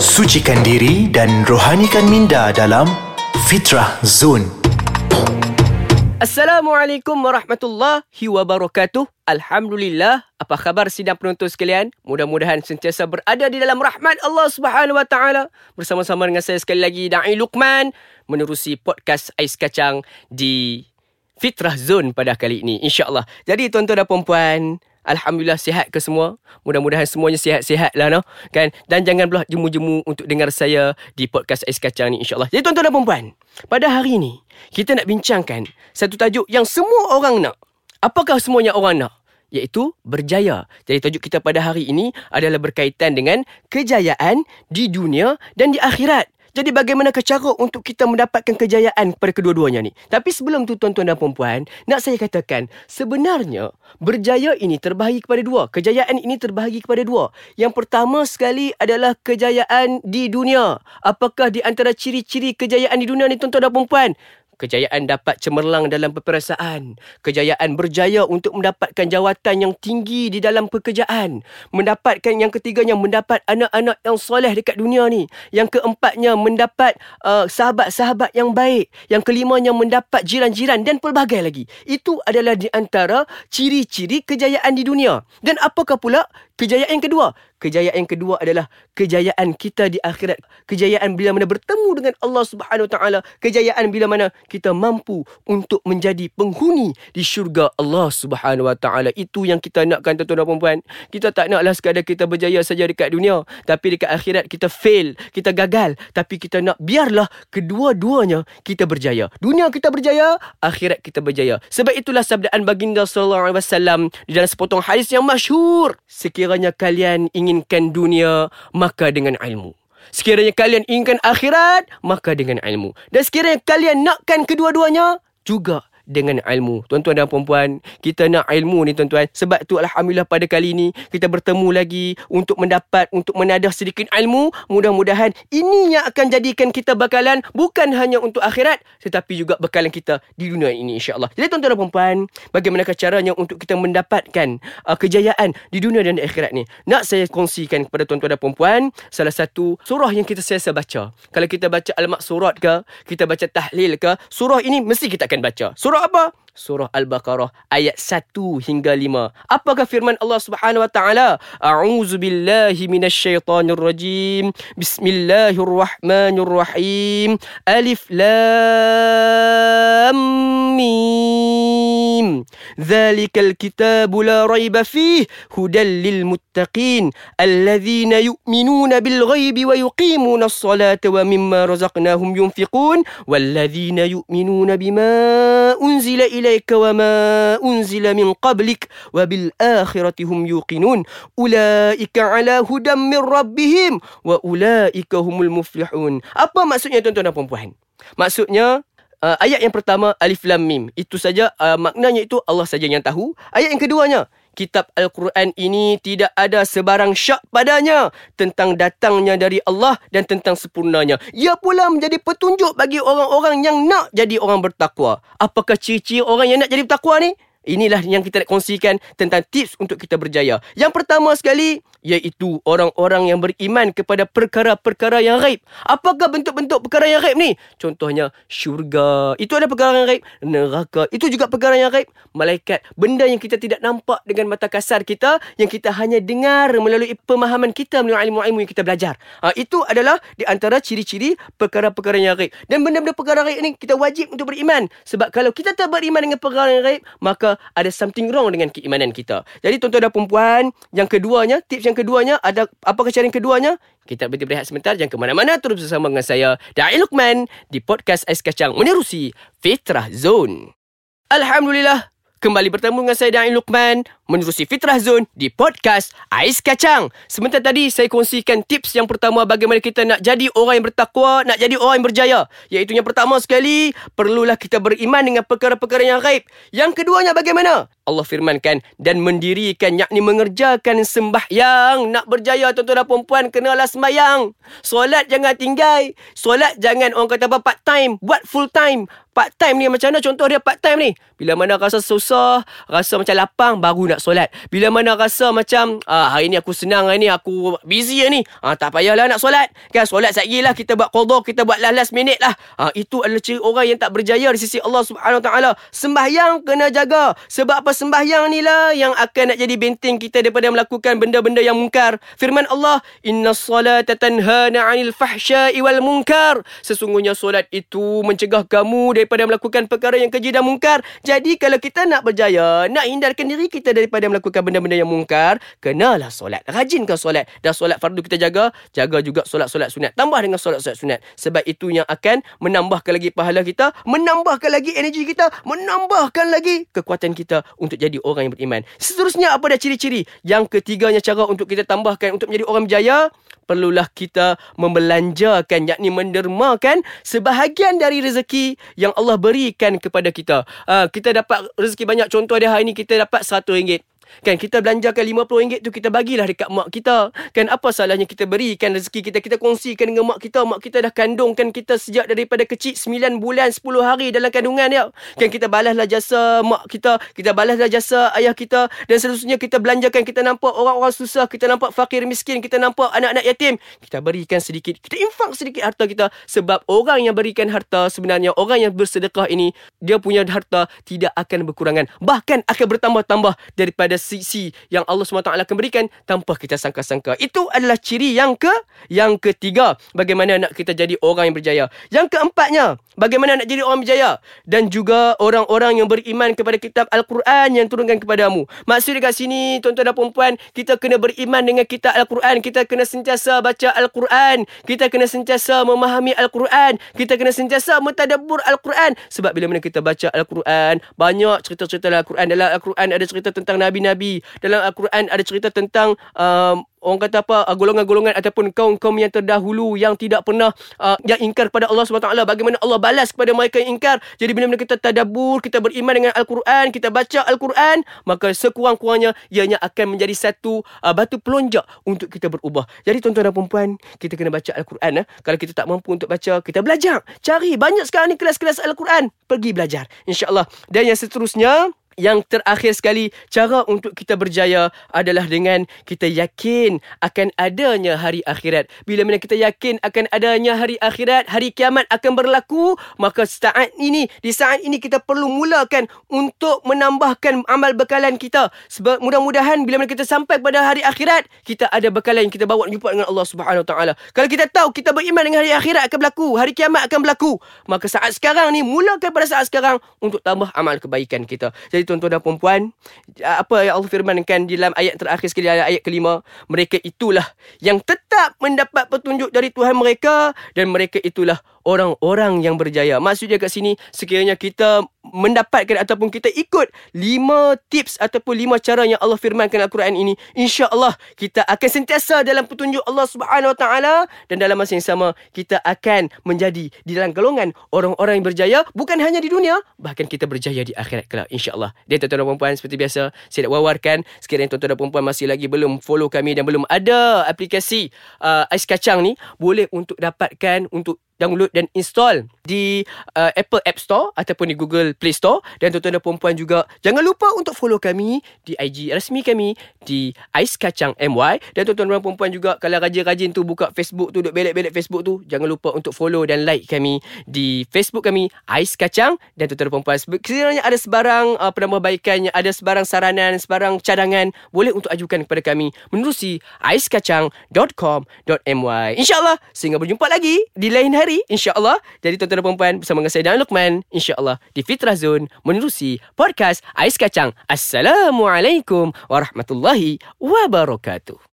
Sucikan diri dan rohanikan minda dalam Fitrah Zone. Assalamualaikum warahmatullahi wabarakatuh. Alhamdulillah. Apa khabar sidang penonton sekalian? Mudah-mudahan sentiasa berada di dalam rahmat Allah Subhanahu wa taala. Bersama-sama dengan saya sekali lagi Dai Luqman menerusi podcast Ais Kacang di Fitrah Zone pada kali ini insya-Allah. Jadi tuan-tuan dan puan-puan, Alhamdulillah sihat ke semua Mudah-mudahan semuanya sihat-sihat lah no? kan? Dan jangan pula jemu-jemu Untuk dengar saya Di podcast Ais Kacang ni InsyaAllah Jadi tuan-tuan dan perempuan Pada hari ni Kita nak bincangkan Satu tajuk yang semua orang nak Apakah semuanya orang nak? Iaitu berjaya Jadi tajuk kita pada hari ini Adalah berkaitan dengan Kejayaan Di dunia Dan di akhirat jadi bagaimana cara untuk kita mendapatkan kejayaan pada kedua-duanya ni? Tapi sebelum tu tuan-tuan dan puan-puan, nak saya katakan sebenarnya berjaya ini terbahagi kepada dua. Kejayaan ini terbahagi kepada dua. Yang pertama sekali adalah kejayaan di dunia. Apakah di antara ciri-ciri kejayaan di dunia ni tuan-tuan dan puan-puan? Kejayaan dapat cemerlang dalam peperasaan. Kejayaan berjaya untuk mendapatkan jawatan yang tinggi di dalam pekerjaan. Mendapatkan yang ketiganya, mendapat anak-anak yang soleh dekat dunia ni. Yang keempatnya, mendapat uh, sahabat-sahabat yang baik. Yang kelimanya, mendapat jiran-jiran dan pelbagai lagi. Itu adalah di antara ciri-ciri kejayaan di dunia. Dan apakah pula kejayaan yang kedua? Kejayaan yang kedua adalah kejayaan kita di akhirat. Kejayaan bila mana bertemu dengan Allah Subhanahu Wa Taala. Kejayaan bila mana kita mampu untuk menjadi penghuni di syurga Allah Subhanahu Wa Taala. Itu yang kita nakkan tuan-tuan dan puan-puan. Kita tak naklah sekadar kita berjaya saja dekat dunia, tapi dekat akhirat kita fail, kita gagal. Tapi kita nak biarlah kedua-duanya kita berjaya. Dunia kita berjaya, akhirat kita berjaya. Sebab itulah sabdaan baginda sallallahu alaihi wasallam di dalam sepotong hadis yang masyhur. Sekiranya kalian ingin inginkan dunia, maka dengan ilmu. Sekiranya kalian inginkan akhirat, maka dengan ilmu. Dan sekiranya kalian nakkan kedua-duanya, juga dengan ilmu. Tuan-tuan dan puan-puan, kita nak ilmu ni tuan-tuan. Sebab tu Alhamdulillah pada kali ini, kita bertemu lagi untuk mendapat, untuk menadah sedikit ilmu. Mudah-mudahan ini yang akan jadikan kita bakalan bukan hanya untuk akhirat, tetapi juga bakalan kita di dunia ini insyaAllah. Jadi tuan-tuan dan puan-puan, bagaimana caranya untuk kita mendapatkan uh, kejayaan di dunia dan di akhirat ni? Nak saya kongsikan kepada tuan-tuan dan puan-puan, salah satu surah yang kita sesa baca. Kalau kita baca alamat surat ke, kita baca tahlil ke, surah ini mesti kita akan baca. Surah apa? Surah Al-Baqarah ayat 1 hingga 5. Apakah firman Allah Subhanahu wa taala? A'udzu billahi minasyaitonir rajim. Bismillahirrahmanirrahim. Alif Lam Mim. Dzalikal kitabu la raiba fihi hudan lil muttaqin alladhina yu'minuna bil ghaibi wa yuqimuna as-salata wa mimma razaqnahum yunfiqun walladhina yu'minuna bima unzila min qablik wa bil akhirati hum yuqinun. Ulaika ala hudam min rabbihim wa ulaika humul muflihun. Apa maksudnya tuan-tuan dan puan-puan? Maksudnya Uh, ayat yang pertama alif lam mim. Itu saja uh, maknanya itu Allah saja yang tahu. Ayat yang keduanya kitab al-Quran ini tidak ada sebarang syak padanya tentang datangnya dari Allah dan tentang sempurnanya ia pula menjadi petunjuk bagi orang-orang yang nak jadi orang bertakwa. Apakah ciri-ciri orang yang nak jadi bertakwa ni? Inilah yang kita nak kongsikan tentang tips untuk kita berjaya. Yang pertama sekali, iaitu orang-orang yang beriman kepada perkara-perkara yang gaib. Apakah bentuk-bentuk perkara yang gaib ni? Contohnya, syurga. Itu ada perkara yang gaib. Neraka. Itu juga perkara yang gaib. Malaikat. Benda yang kita tidak nampak dengan mata kasar kita, yang kita hanya dengar melalui pemahaman kita, melalui ilmu-ilmu yang kita belajar. Ha, itu adalah di antara ciri-ciri perkara-perkara yang gaib. Dan benda-benda perkara gaib ni, kita wajib untuk beriman. Sebab kalau kita tak beriman dengan perkara yang gaib, maka ada something wrong dengan keimanan kita. Jadi tuan-tuan dan puan yang keduanya, tips yang keduanya ada apa cara yang keduanya? Kita berhenti berehat sebentar jangan ke mana-mana terus bersama dengan saya Dai Lukman di podcast Ais Kacang menerusi Fitrah Zone. Alhamdulillah kembali bertemu dengan saya Dai Lukman menerusi Fitrah Zone di podcast Ais Kacang. Sebentar tadi saya kongsikan tips yang pertama bagaimana kita nak jadi orang yang bertakwa, nak jadi orang yang berjaya. Iaitu yang pertama sekali, perlulah kita beriman dengan perkara-perkara yang gaib. Yang keduanya bagaimana? Allah firmankan dan mendirikan yakni mengerjakan sembahyang nak berjaya tuan-tuan dan puan kenalah sembahyang solat jangan tinggal solat jangan orang kata part time buat full time part time ni macam mana contoh dia part time ni bila mana rasa susah rasa macam lapang baru nak solat. Bila mana rasa macam ah, hari ni aku senang, hari ni aku busy ni. Ah, tak payahlah nak solat. Kan solat sekejap lah kita buat qadha, kita buat last, last minute lah. Ah, itu adalah ciri orang yang tak berjaya di sisi Allah Taala. Sembahyang kena jaga. Sebab apa sembahyang ni lah yang akan nak jadi benteng kita daripada melakukan benda-benda yang mungkar. Firman Allah, "Inna salata tanhana 'anil fahsya'i wal munkar." Sesungguhnya solat itu mencegah kamu daripada melakukan perkara yang keji dan mungkar. Jadi kalau kita nak berjaya, nak hindarkan diri kita daripada melakukan benda-benda yang mungkar, kenalah solat. Rajinkan solat. Dan solat fardu kita jaga, jaga juga solat-solat sunat. Tambah dengan solat-solat sunat. Sebab itu yang akan menambahkan lagi pahala kita, menambahkan lagi energi kita, menambahkan lagi kekuatan kita untuk jadi orang yang beriman. Seterusnya apa dah ciri-ciri? Yang ketiganya cara untuk kita tambahkan untuk menjadi orang berjaya, perlulah kita membelanjakan yakni mendermakan sebahagian dari rezeki yang Allah berikan kepada kita. Uh, kita dapat rezeki banyak contoh dia hari ni kita dapat RM100. Kan kita belanjakan RM50 tu kita bagilah dekat mak kita. Kan apa salahnya kita berikan rezeki kita. Kita kongsikan dengan mak kita. Mak kita dah kandungkan kita sejak daripada kecil 9 bulan 10 hari dalam kandungan dia. Kan kita balaslah jasa mak kita. Kita balaslah jasa ayah kita. Dan seterusnya kita belanjakan. Kita nampak orang-orang susah. Kita nampak fakir miskin. Kita nampak anak-anak yatim. Kita berikan sedikit. Kita infak sedikit harta kita. Sebab orang yang berikan harta sebenarnya orang yang bersedekah ini. Dia punya harta tidak akan berkurangan. Bahkan akan bertambah-tambah daripada sisi yang Allah SWT akan berikan tanpa kita sangka-sangka. Itu adalah ciri yang ke yang ketiga. Bagaimana nak kita jadi orang yang berjaya. Yang keempatnya, bagaimana nak jadi orang berjaya. Dan juga orang-orang yang beriman kepada kitab Al-Quran yang turunkan kepadamu. Maksud dekat sini, tuan-tuan dan perempuan, kita kena beriman dengan kitab Al-Quran. Kita kena sentiasa baca Al-Quran. Kita kena sentiasa memahami Al-Quran. Kita kena sentiasa mentadabur Al-Quran. Sebab bila mana kita baca Al-Quran, banyak cerita-cerita dalam Al-Quran. Dalam Al-Quran ada cerita tentang Nabi-Nabi. Nabi. Dalam Al-Quran ada cerita tentang um, orang kata apa uh, golongan-golongan ataupun kaum-kaum yang terdahulu yang tidak pernah uh, yang ingkar pada Allah SWT bagaimana Allah balas kepada mereka yang ingkar. Jadi bila kita tadabur kita beriman dengan Al-Quran kita baca Al-Quran maka sekurang-kurangnya ianya akan menjadi satu uh, batu pelonjak untuk kita berubah. Jadi tuan-tuan dan puan kita kena baca Al-Quran eh. kalau kita tak mampu untuk baca kita belajar. Cari banyak sekarang ni kelas-kelas Al-Quran. Pergi belajar insyaAllah. Dan yang seterusnya yang terakhir sekali, cara untuk kita berjaya adalah dengan kita yakin akan adanya hari akhirat. Bila mana kita yakin akan adanya hari akhirat, hari kiamat akan berlaku, maka saat ini, di saat ini kita perlu mulakan untuk menambahkan amal bekalan kita. Sebab mudah-mudahan bila mana kita sampai pada hari akhirat, kita ada bekalan yang kita bawa jumpa dengan Allah Subhanahu Taala. Kalau kita tahu kita beriman dengan hari akhirat akan berlaku, hari kiamat akan berlaku, maka saat sekarang ni mulakan pada saat sekarang untuk tambah amal kebaikan kita. Jadi tuan-tuan dan puan-puan, apa yang Allah firmankan di dalam ayat terakhir sekali ayat kelima, mereka itulah yang tetap mendapat petunjuk dari Tuhan mereka dan mereka itulah orang-orang yang berjaya. Maksudnya kat sini sekiranya kita mendapatkan ataupun kita ikut lima tips ataupun lima cara yang Allah firmankan Al-Quran ini, insya-Allah kita akan sentiasa dalam petunjuk Allah Subhanahu Wa Taala dan dalam masa yang sama kita akan menjadi di dalam golongan orang-orang yang berjaya bukan hanya di dunia, bahkan kita berjaya di akhirat kelak insya-Allah. Dan tuan-tuan dan puan-puan seperti biasa, saya nak wawarkan sekiranya tuan-tuan dan puan-puan masih lagi belum follow kami dan belum ada aplikasi uh, ais kacang ni, boleh untuk dapatkan untuk download dan install di uh, Apple App Store ataupun di Google Play Store. Dan tuan-tuan dan puan-puan juga jangan lupa untuk follow kami di IG rasmi kami di Ais Kacang MY dan tuan-tuan dan puan-puan juga kalau rajin-rajin tu buka Facebook tu duk belek-belek Facebook tu jangan lupa untuk follow dan like kami di Facebook kami Ais Kacang. Dan tuan-tuan dan puan-puan sekiranya ada sebarang uh, penambahbaikan ada sebarang saranan sebarang cadangan boleh untuk ajukan kepada kami menerusi aiskacang.com.my insyaallah sehingga berjumpa lagi di lain hari hari insya-Allah. Jadi tuan-tuan dan puan bersama dengan saya dan Luqman insya-Allah di Fitrah Zone menerusi podcast Ais Kacang. Assalamualaikum warahmatullahi wabarakatuh.